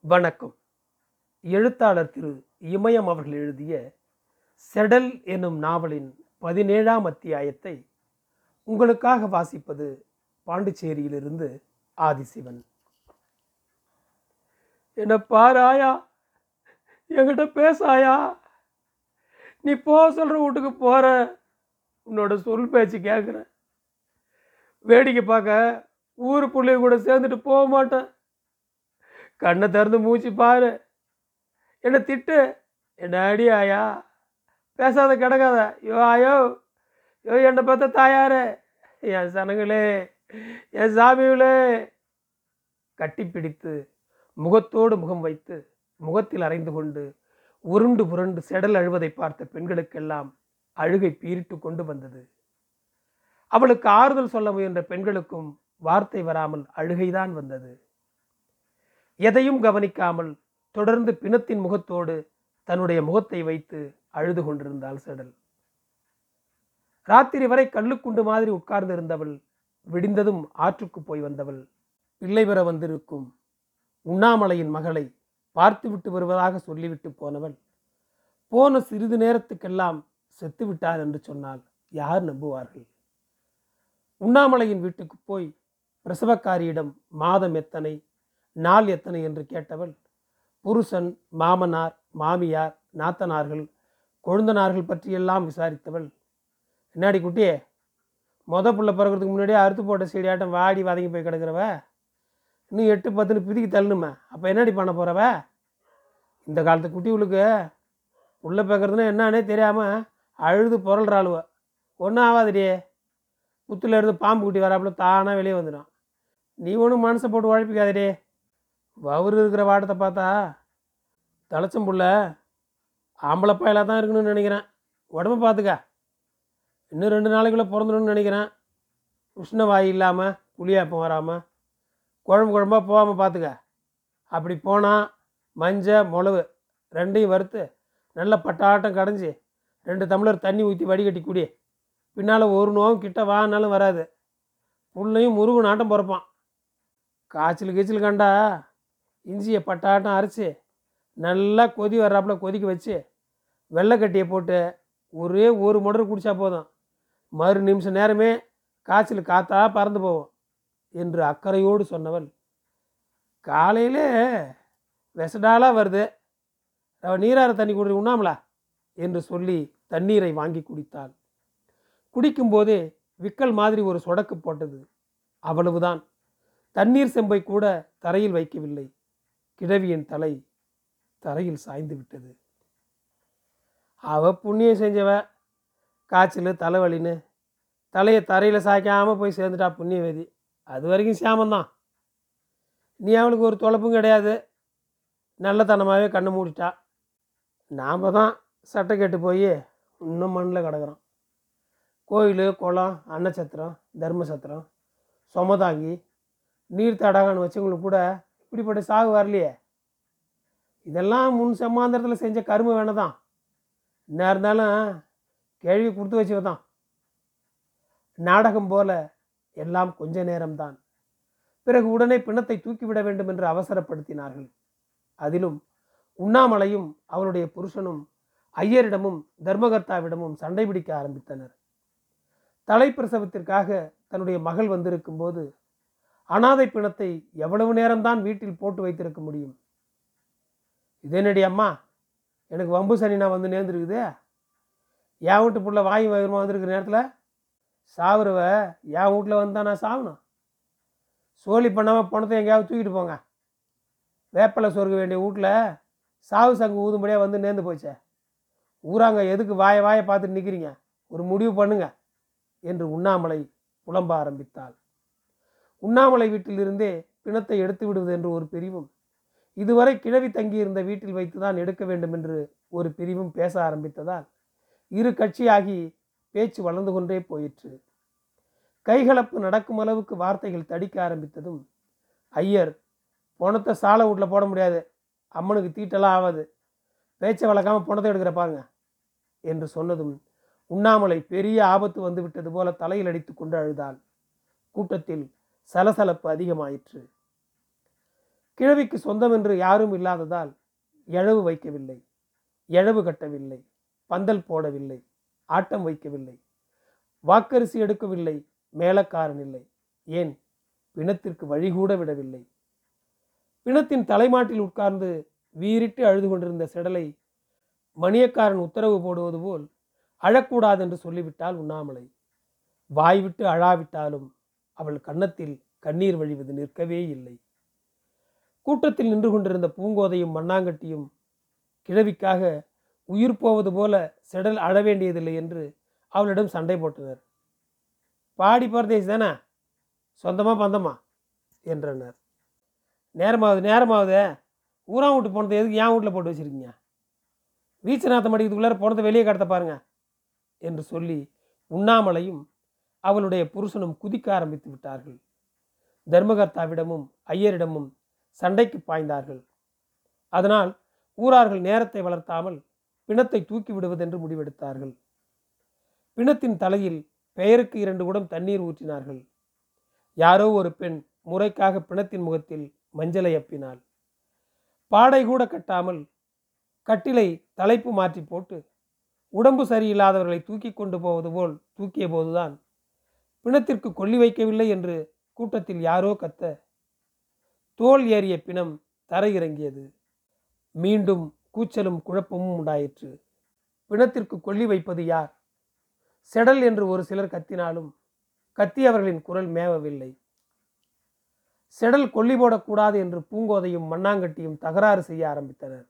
வணக்கம். எழுத்தாளர் திரு இமயம் அவர்கள் எழுதிய செடல் என்னும் நாவலின் பதினேழாம் அத்தியாயத்தை உங்களுக்காக வாசிப்பது பாண்டிச்சேரியிலிருந்து ஆதிசிவன். என்ன பாராயா? என்கிட்ட பேசாயா? நீ போக சொல்ற வீட்டுக்கு போற. உன்னோட சொல் பேச்சு கேட்குறேன் வேடிக்கை பார்க்க ஊர் பிள்ளைய கூட சேர்ந்துட்டு போக மாட்டேன். கண்ணை திறந்து மூச்சு பாரு. என்னை திட்டு. என்ன அடி ஆயா? பேசாத கிடக்காத. யோ ஆயோ. யோ என்னை பார்த்த தாயாரே. என் சனங்களே. என் சாமிகளே. கட்டிப்பிடித்து முகத்தோடு முகம் வைத்து முகத்தில் அரைந்து கொண்டு உருண்டு புரண்டு செடல் அழுவதை பார்த்த பெண்களுக்கெல்லாம் அழுகை பீரிட்டு கொண்டு வந்தது. அவளுக்கு ஆறுதல் சொல்ல முயன்ற பெண்களுக்கும் வார்த்தை வராமல் அழுகைதான் வந்தது. எதையும் கவனிக்காமல் தொடர்ந்து பிணத்தின் முகத்தோடு தன்னுடைய முகத்தை வைத்து அழுது கொண்டிருந்தாள் செடல். ராத்திரி வரை கல்லுக்குண்டு மாதிரி உட்கார்ந்து இருந்தவள் விடிந்ததும் ஆற்றுக்கு போய் வந்தவள். பிள்ளை பெற வந்திருக்கும் உண்ணாமலையின் மகளை பார்த்துவிட்டு வருவதாக சொல்லிவிட்டு போனவள். போன சிறிது நேரத்துக்கெல்லாம் செத்து விட்டார் என்று சொன்னால் யார் நம்புவார்கள்? உண்ணாமலையின் வீட்டுக்கு போய் பிரசவக்காரியிடம் மாதம் எத்தனை நாள் எத்தனை என்று கேட்டவள் புருஷன் மாமனார் மாமியார் நாத்தனார்கள் கொழுந்தனார்கள் பற்றியெல்லாம் விசாரித்தவள். என்னாடி குட்டியே மொத புள்ள பிறக்கிறதுக்கு முன்னாடியே அறுத்து போட்ட செடியாட்டம் வாடி வதங்கி போய் கிடக்கிறவ? இன்னும் எட்டு பத்துன்னு பிதுக்கி தள்ளுமே அப்போ என்னடி பண்ண போகிறவ இந்த காலத்து குட்டிகளுக்கு உள்ளே பேக்கிறதுனா என்னன்னே தெரியாமல் அழுது புரள்றாளுவ ஒன்றும் ஆகாதடியே புத்துல இருந்து பாம்பு குட்டி வராப்புல தானாக வெளியே வந்துடும். நீ ஒன்றும் மனசை போட்டு உழைப்பிக்காதடே. வவுறு இருக்கிற வாட்டத்தை பார்த்தா தலைச்சும் புள்ள ஆம்பளை பயலாக தான் இருக்கணும்னு நினைக்கிறேன். உடம்ப பார்த்துக்க. இன்னும் ரெண்டு நாளைக்குள்ளே பிறந்துடணும்னு நினைக்கிறேன். உஷ்ண வாய் இல்லாமல் புளியாப்பம் வராமல் குழம்பு குழம்பாக போகாமல் பார்த்துக்க. அப்படி போனால் மஞ்சள் மிளகு ரெண்டையும் வறுத்து நல்ல பட்டாட்டம் கடைஞ்சி ரெண்டு டம்ளர் தண்ணி ஊற்றி வடிகட்டி குடி. பின்னால் ஒரு நோவும் கிட்ட வானாலும் வராது. புள்ளையும் முருகன் ஆட்டம் பிறப்பான். காய்ச்சல் கீச்சல் கண்டா இஞ்சியை பட்டாட்டம் அரைச்சி நல்லா கொதி வர்றாப்புல கொதிக்க வச்சு வெள்ளைக்கட்டியை போட்டு ஒரே ஒரு முடர் குடித்தா போதும். மறு நிமிஷம் நேரமே காய்ச்சல் காத்தா பறந்து போவோம் என்று அக்கறையோடு சொன்னவள். காலையில் விசடாலாக வருது. நீராறு தண்ணி குடி உண்ணாமலா? என்று சொல்லி தண்ணீரை வாங்கி குடித்தாள். குடிக்கும்போது விக்கல் மாதிரி ஒரு சொடக்கு போட்டது. அவ்வளவுதான். தண்ணீர் செம்பை கூட தரையில் வைக்கவில்லை. கிழவியின் தலை தரையில் சாய்ந்து விட்டது. அவ புண்ணியம் செஞ்சவ காய்ச்சல் தலைவலின்னு தலையை தரையில் சாய்க்காமல் போய் சேர்ந்துட்டா புண்ணியவேதி. அது வரைக்கும் சாமந்தான். நீ அவளுக்கு ஒரு தொலைப்பும் கிடையாது. நல்லத்தனமாகவே கண்ணை மூடிட்டா. நாம் தான் சட்டை கெட்டு போய் இன்னும் மண்ணில் கிடக்குறோம். கோயில் குளம் அன்னச்சத்திரம் தர்மசத்திரம் சொமதாங்கி நீர் தடாகன்னு வச்சவங்களுக்கு கூட இப்படிப்பட்ட சாகு வரலையே. இதெல்லாம் முன் சம்மாந்திரத்தில் செஞ்ச கரும வேணதான் என்ன இருந்தாலும் கேள்வி கொடுத்து வச்சுதான் நாடகம் போல எல்லாம் கொஞ்ச நேரம்தான். பிறகு உடனே பிணத்தை தூக்கிவிட வேண்டும் என்று அவசரப்படுத்தினார்கள். அதிலும் உண்ணாமலையும் அவனுடைய புருஷனும் ஐயரிடமும் தர்மகர்த்தாவிடமும் சண்டை பிடிக்க ஆரம்பித்தனர். தலைப்பிரசவத்திற்காக தன்னுடைய மகள் வந்திருக்கும் போது அனாதை பிணத்தை எவ்வளவு நேரம்தான் வீட்டில் போட்டு வைத்திருக்க முடியும்? இதேனடி அம்மா எனக்கு வம்பு சனினா வந்து நேர்ந்துருக்குது. என் வீட்டு புள்ள வாய் வயிறுமா வந்திருக்கிற நேரத்தில் சாவுறவ என் வீட்டில் வந்தா நான் சாகணும் சோழி பண்ணாமல் பணத்தை எங்கேயாவது தூக்கிட்டு போங்க. வேப்பலை சொருக வேண்டிய வீட்டில் சாவு சங்கு ஊதும்படியாக வந்து நேர்ந்து போச்சே. ஊராங்க எதுக்கு வாய வாயை பார்த்துட்டு நிற்கிறீங்க ஒரு முடிவு பண்ணுங்க என்று உண்ணாமலை புலம்ப ஆரம்பித்தாள். உண்ணாமலை வீட்டிலிருந்தே பிணத்தை எடுத்து விடுவது என்று ஒரு பிரிவும். இதுவரை கிழவி தங்கியிருந்த வீட்டில் வைத்துதான் எடுக்க வேண்டும் என்று ஒரு பிரிவும் பேச ஆரம்பித்ததால் இரு கட்சியாகி பேச்சு வளர்ந்து கொண்டே போயிற்று. கைகலப்பு நடக்கும் அளவுக்கு வார்த்தைகள் தடிக்க ஆரம்பித்ததும் ஐயர் பணத்தை சாலை வீட்டில் போட முடியாது. அம்மனுக்கு தீட்டெல்லாம் ஆகாது பேச்சை வளர்க்காம பணத்தை எடுக்கிற பாருங்க என்று சொன்னதும் உண்ணாமலை பெரிய ஆபத்து வந்து விட்டது போல தலையில் அடித்து கொண்டு அழுதாள். கூட்டத்தில் சலசலப்பு அதிகமாயிற்று. கிழவிக்கு சொந்தம் என்று யாரும் இல்லாததால் எழவு வைக்கவில்லை. எழவு கட்டவில்லை. பந்தல் போடவில்லை. ஆட்டம் வைக்கவில்லை. வாக்கரிசி எடுக்கவில்லை. மேலக்காரன் இல்லை. ஏன்? பிணத்திற்கு வழிகூட விடவில்லை. பிணத்தின் தலைமாட்டில் உட்கார்ந்து வீறிட்டு அழுது கொண்டிருந்த செடலை மணியக்காரன் உத்தரவு போடுவது போல் அழக்கூடாது என்று சொல்லிவிட்டால் உண்ணாமலை. வாய்விட்டு அழாவிட்டாலும் அவள் கன்னத்தில் கண்ணீர் வழிவது நிற்கவே இல்லை. கூட்டத்தில் நின்று கொண்டிருந்த பூங்கோதையும் மண்ணாங்கட்டியும் கிழவிக்காக உயிர் போவது போல செடல் அழ வேண்டியதில்லை என்று அவளிடம் சண்டை போட்டனர். பாடி பரதேசி தானே? சொந்தமா பந்தமா? என்றனர். நேரமாவது நேரமாவது ஊரா வீட்டு போனது எதுக்கு என் வீட்டில் போட்டு வச்சிருக்கீங்க? வீச்சநாத்தம் அடிக்கிறதுக்குள்ளார போனதை வெளியே கடத்த பாருங்க என்று சொல்லி உண்ணாமலையும் அவளுடைய புருஷனும் குதிக்க ஆரம்பித்து விட்டார்கள். தர்மகர்த்தாவிடமும் ஐயரிடமும் சண்டைக்கு பாய்ந்தார்கள். அதனால் ஊரார்கள் நேரத்தை வளர்த்தாமல் பிணத்தை தூக்கி விடுவதென்று முடிவெடுத்தார்கள். பிணத்தின் தலையில் பெயருக்கு இரண்டு குடம் தண்ணீர் ஊற்றினார்கள். யாரோ ஒரு பெண் முறைக்காக பிணத்தின் முகத்தில் மஞ்சளை அப்பினாள். பாடை கூட கட்டாமல் கட்டிலை தலைப்பு மாற்றி போட்டு உடம்பு சரியில்லாதவர்களை தூக்கி கொண்டு போவது போல் தூக்கிய போதுதான் பிணத்திற்கு கொல்லி வைக்கவில்லை என்று கூட்டத்தில் யாரோ கத்த தோல் ஏறிய பிணம் தரையிறங்கியது. மீண்டும் கூச்சலும் குழப்பமும் உண்டாயிற்று. பிணத்திற்கு கொல்லி வைப்பது யார்? செடல் என்று ஒரு சிலர் கத்தினாலும் கத்தியவர்களின் குரல் மேவவில்லை. செடல் கொல்லி போடக்கூடாது என்று பூங்கோதையும் மண்ணாங்கட்டியும் தகராறு செய்ய ஆரம்பித்தனர்.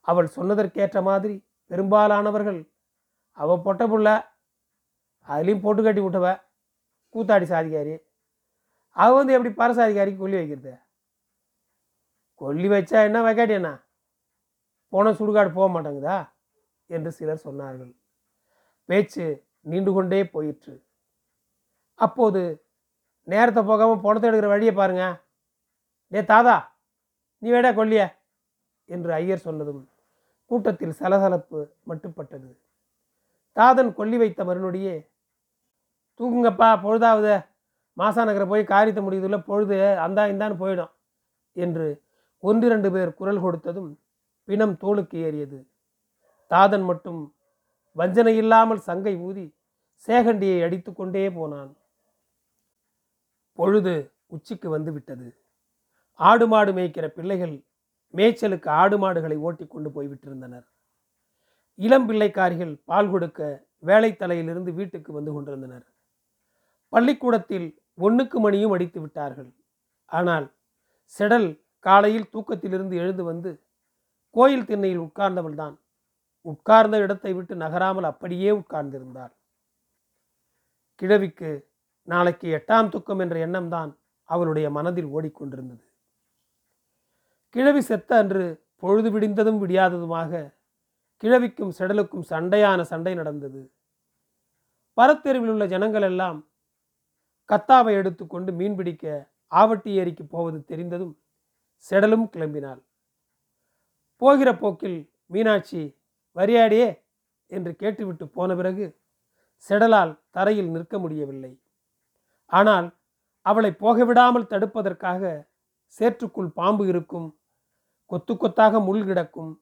அவள் சொன்னதற்கேற்ற மாதிரி பெரும்பாலானவர்கள் அவ பொட்ட புள்ள அதுலேயும் போட்டு கட்டி விட்டவ. கூத்தாடி சாதிக்காரி அவ வந்து எப்படி பரசாதிகாரிக்கு கொல்லி வைக்கிறது? கொல்லி வச்சா என்ன வைக்காட்டி என்ன? போன சுடுகாடு போக மாட்டேங்குதா? என்று சிலர் சொன்னார்கள். பேச்சு நீண்டு கொண்டே போயிற்று. அப்போது நேரத்தை போகாமல் பணத்தை எடுக்கிற வழியை பாருங்க. டே தாதா நீ வேடா கொல்லிய என்று ஐயர் சொன்னதும் கூட்டத்தில் சலசலப்பு மட்டுப்பட்டது. தாதன் கொல்லி வைத்த மறுநொடியே தூக்குங்கப்பா பொழுதாவது. மாசா நகரை போய் காரியத்தை முடியுதுள்ள பொழுது அந்தா இந்தான்னு போயிடும் என்று ஒன்றிரண்டு பேர் குரல் கொடுத்ததும் பிணம் தோளுக்கு ஏறியது. தாதன் மட்டும் வஞ்சனை இல்லாமல் சங்கை ஊதி சேகண்டியை அடித்து கொண்டே போனான். பொழுது உச்சிக்கு வந்து விட்டது. ஆடு மாடு மேய்க்கிற பிள்ளைகள் மேய்ச்சலுக்கு ஆடு மாடுகளை ஓட்டி கொண்டு போய்விட்டிருந்தனர் இளம் பிள்ளைக்காரிகள் பால் கொடுக்க வேலைத்தலையிலிருந்து வீட்டுக்கு வந்து கொண்டிருந்தனர். பள்ளிக்கூடத்தில் ஒன்றுக்கு மணியும் அடித்து விட்டார்கள். ஆனால் செடல் காலையில் தூக்கத்திலிருந்து எழுந்து வந்து கோயில் திண்ணையில் உட்கார்ந்தவள்தான். உட்கார்ந்த இடத்தை விட்டு நகராமல் அப்படியே உட்கார்ந்திருந்தாள். கிழவிக்கு நாளைக்கு எட்டாம் துக்கம் என்ற எண்ணம்தான் அவளுடைய மனதில் ஓடிக்கொண்டிருந்தது. கிழவி செத்த அன்று பொழுது விடிந்ததும் விடியாததுமாக கிழவிக்கும் செடலுக்கும் சண்டையான சண்டை நடந்தது. பரத்தெருவில் உள்ள ஜனங்கள் எல்லாம் கத்தாவை எடுத்துக்கொண்டு மீன் பிடிக்க ஆவட்டி ஏரிக்கு போவது தெரிந்ததும் செடலும் கிளம்பினாள். போகிற போக்கில் மீனாட்சி வரியாடியே என்று கேட்டுவிட்டு போன பிறகு செடலால் தரையில் நிற்க முடியவில்லை. ஆனால் அவளை போக விடாமல் தடுப்பதற்காக சேற்றுக்குள் பாம்பு இருக்கும் கொத்து கொத்தாக முள் கிடக்கும்.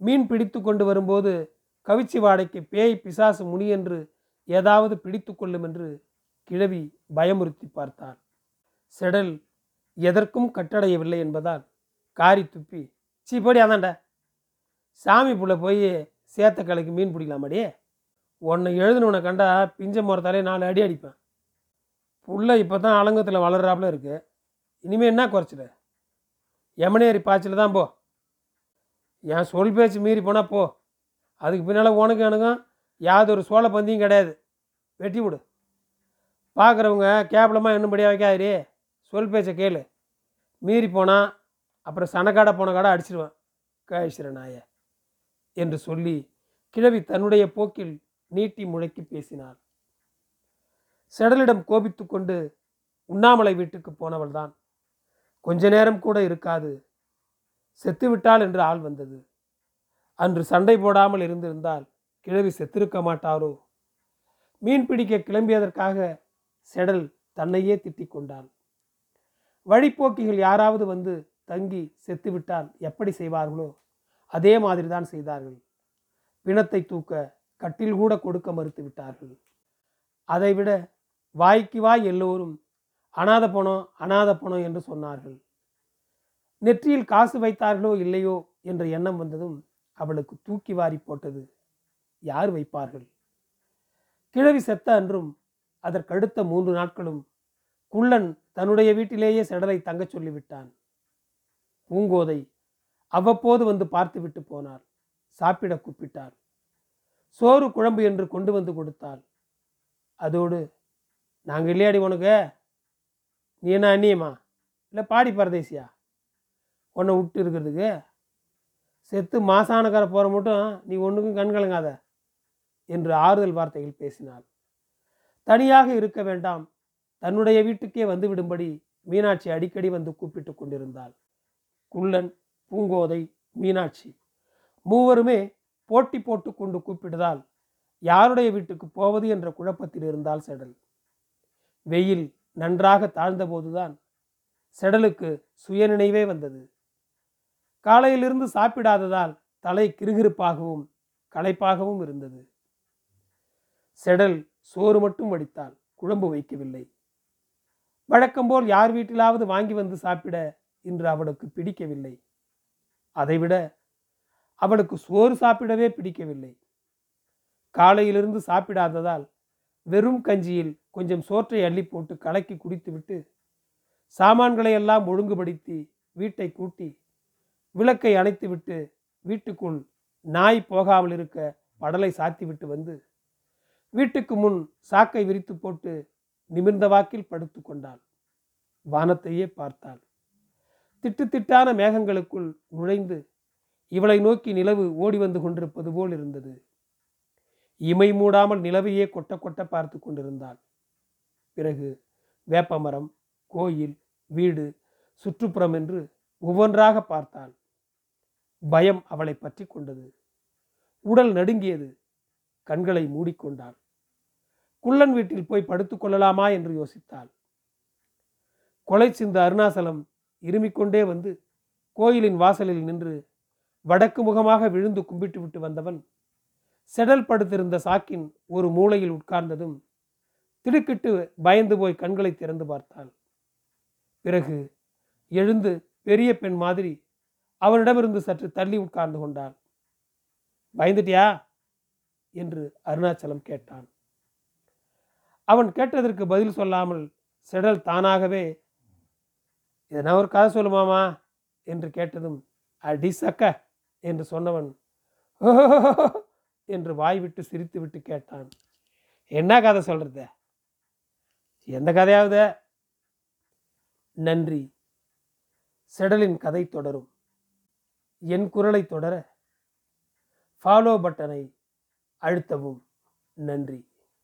மீன் பிடித்து கொண்டு வரும்போது கவிச்சி வாடைக்கு பேய் பிசாசு முனி என்று ஏதாவது பிடித்து கொள்ளும் என்று கிழவி பயமுறுத்தி பார்த்தாள். செடல் எதற்கும் கட்டடையவில்லை என்பதால் காரி துப்பி சீப்படி அதான்டா. சாமி புள்ள போய் சேத்த கலைக்கு மீன் பிடிக்கலாமாடி? உன்னை எழுதுனவனை கண்டா பிஞ்ச முறத்தாலே நாலு அடி அடிப்பேன். புள்ள இப்போ தான் அலங்கத்தில் வளர்றாப்புல இருக்கு. இனிமேல் என்ன குறைச்சிட எமனேரி பாய்ச்சல் தான் போ. என் சொல் பேச்சு மீறி போனால் போ. அதுக்கு பின்னால் உனக்கு எனக்கும் யாதொரு சோழ பந்தியும் கிடையாது. வெட்டி விடு. பார்க்குறவங்க கேவலமாக என்னும்படியாக வைக்காதே சொல் பேச்சை கேளு. மீறி போனால் அப்புறம் சனக்காடை போன காடை அடிச்சிருவேன். கேசிற நாய என்று சொல்லி கிழவி தன்னுடைய போக்கில் நீட்டி முழக்கி பேசினாள். செடலிடம் கோபித்து கொண்டு உண்ணாமலை வீட்டுக்கு போனவள்தான். கொஞ்ச நேரம் கூட இருக்காது. செத்துவிட்டாள் என்று ஆள் வந்தது. அன்று சண்டை போடாமல் இருந்திருந்தால் கிழவி செத்திருக்க மாட்டாரோ? மீன் பிடிக்க கிளம்பியதற்காக செடல் தன்னையே திட்டிக் கொண்டாள். வழிப்போக்கிகள் யாராவது வந்து தங்கி செத்துவிட்டால் எப்படி செய்வார்களோ அதே மாதிரி தான் செய்தார்கள். பிணத்தை தூக்க கட்டில் கூட கொடுக்க மறுத்து விட்டார்கள். அதைவிட வாய்க்கு வாய் எல்லோரும் அனாத பணம் அனாத பணம் என்று சொன்னார்கள். நெற்றியில் காசு வைத்தார்களோ இல்லையோ என்ற எண்ணம் வந்ததும் அவளுக்கு தூக்கி வாரி போட்டது யார் வைப்பார்கள்? கிழவி செத்த அன்றும் அதற்கடுத்த மூன்று நாட்களும் குள்ளன் தன்னுடைய வீட்டிலேயே செடலை தங்கச் சொல்லிவிட்டான். பூங்கோதை அவ்வப்போது வந்து பார்த்துவிட்டு போனார். சாப்பிட கூப்பிட்டார். சோறு குழம்பு என்று கொண்டு வந்து கொடுத்தாள். அதோடு நாங்கள் இல்லையாடி உனக்கு? நீ என்ன அண்ணியம்மா இல்லை பாடி பரதேசியா? உன்னை விட்டு இருக்கிறதுக்கு? செத்து மாசானக்கார போகிற மட்டும் நீ ஒன்றுக்கும் கண் கலங்காத என்று ஆறுதல் வார்த்தைகள் பேசினாள். தனியாக இருக்க வேண்டாம். தன்னுடைய வீட்டுக்கே வந்து விடும்படி மீனாட்சி அடிக்கடி வந்து கூப்பிட்டு கொண்டிருந்தாள். குள்ளன் பூங்கோதை மீனாட்சி மூவருமே போட்டி போட்டு கொண்டு கூப்பிடுதால் யாருடைய வீட்டுக்கு போவது என்ற குழப்பத்தில் இருந்தால் செடல். வெயில் நன்றாக தாழ்ந்தபோதுதான் செடலுக்கு சுயநினைவே வந்தது. காலையிலிருந்து சாப்பிடாததால் தலை கிருகிருப்பாகவும் களைப்பாகவும் இருந்தது. செடல் சோறு மட்டும் வடித்தால் குழம்பு வைக்கவில்லை. வழக்கம்போல் யார் வீட்டிலாவது வாங்கி வந்து சாப்பிட இன்று அவளுக்கு பிடிக்கவில்லை. அதைவிட அவளுக்கு சோறு சாப்பிடவே பிடிக்கவில்லை. காலையிலிருந்து சாப்பிடாததால் வெறும் கஞ்சியில் கொஞ்சம் சோற்றை அள்ளி போட்டு கலக்கி குடித்துவிட்டு சாமான்களை எல்லாம் ஒழுங்குபடுத்தி வீட்டை கூட்டி விளக்கை அணைத்துவிட்டு வீட்டுக்குள் நாய் போகாமல் இருக்க படலை சாத்திவிட்டு வந்து வீட்டுக்கு முன் சாக்கை விரித்து போட்டு நிமிர்ந்த வாக்கில் படுத்து கொண்டாள். வானத்தையே பார்த்தாள். திட்டு திட்டான மேகங்களுக்குள் நுழைந்து இவளை நோக்கி நிலவு ஓடி வந்து கொண்டிருப்பது போல் இருந்தது. இமை மூடாமல் நிலவையே கொட்ட கொட்ட பார்த்து கொண்டிருந்தாள். பிறகு வேப்பமரம் கோயில் வீடு சுற்றுப்புறம் என்று ஒவ்வொன்றாக பார்த்தாள். பயம் அவளை பற்றி கொண்டது. உடல் நடுங்கியது. கண்களை மூடிக்கொண்டாள் குள்ளன் வீட்டில் போய் படுத்துக் கொள்ளலாமா என்று யோசித்தாள். கொலை சிந்த அருணாசலம் இருமிக்கொண்டே வந்து கோயிலின் வாசலில் நின்று வடக்கு முகமாக விழுந்து கும்பிட்டு விட்டு வந்தவன் செடல் படுத்திருந்த சாக்கின் ஒரு மூலையில் உட்கார்ந்ததும் திடுக்கிட்டு பயந்து போய் கண்களை திறந்து பார்த்தாள். பிறகு எழுந்து பெரிய பெண் மாதிரி அவனிடமிருந்து சற்று தள்ளி உட்கார்ந்து கொண்டாள். பயந்துட்டியா? என்று அருணாச்சலம் கேட்டான். அவன் கேட்டதற்கு பதில் சொல்லாமல் செடல் தானாகவே எதனா ஒரு கதை சொல்லுமாமா? என்று கேட்டதும் அடி சக்க என்று சொன்னவன் என்று வாய்விட்டு சிரித்து விட்டு கேட்டான். என்ன கதை சொல்றது? எந்த கதையாவது? நன்றி. செடலின் கதை தொடரும். என் குரலை தொடர. ஃபாலோ பட்டனை அழுத்தவும். நன்றி.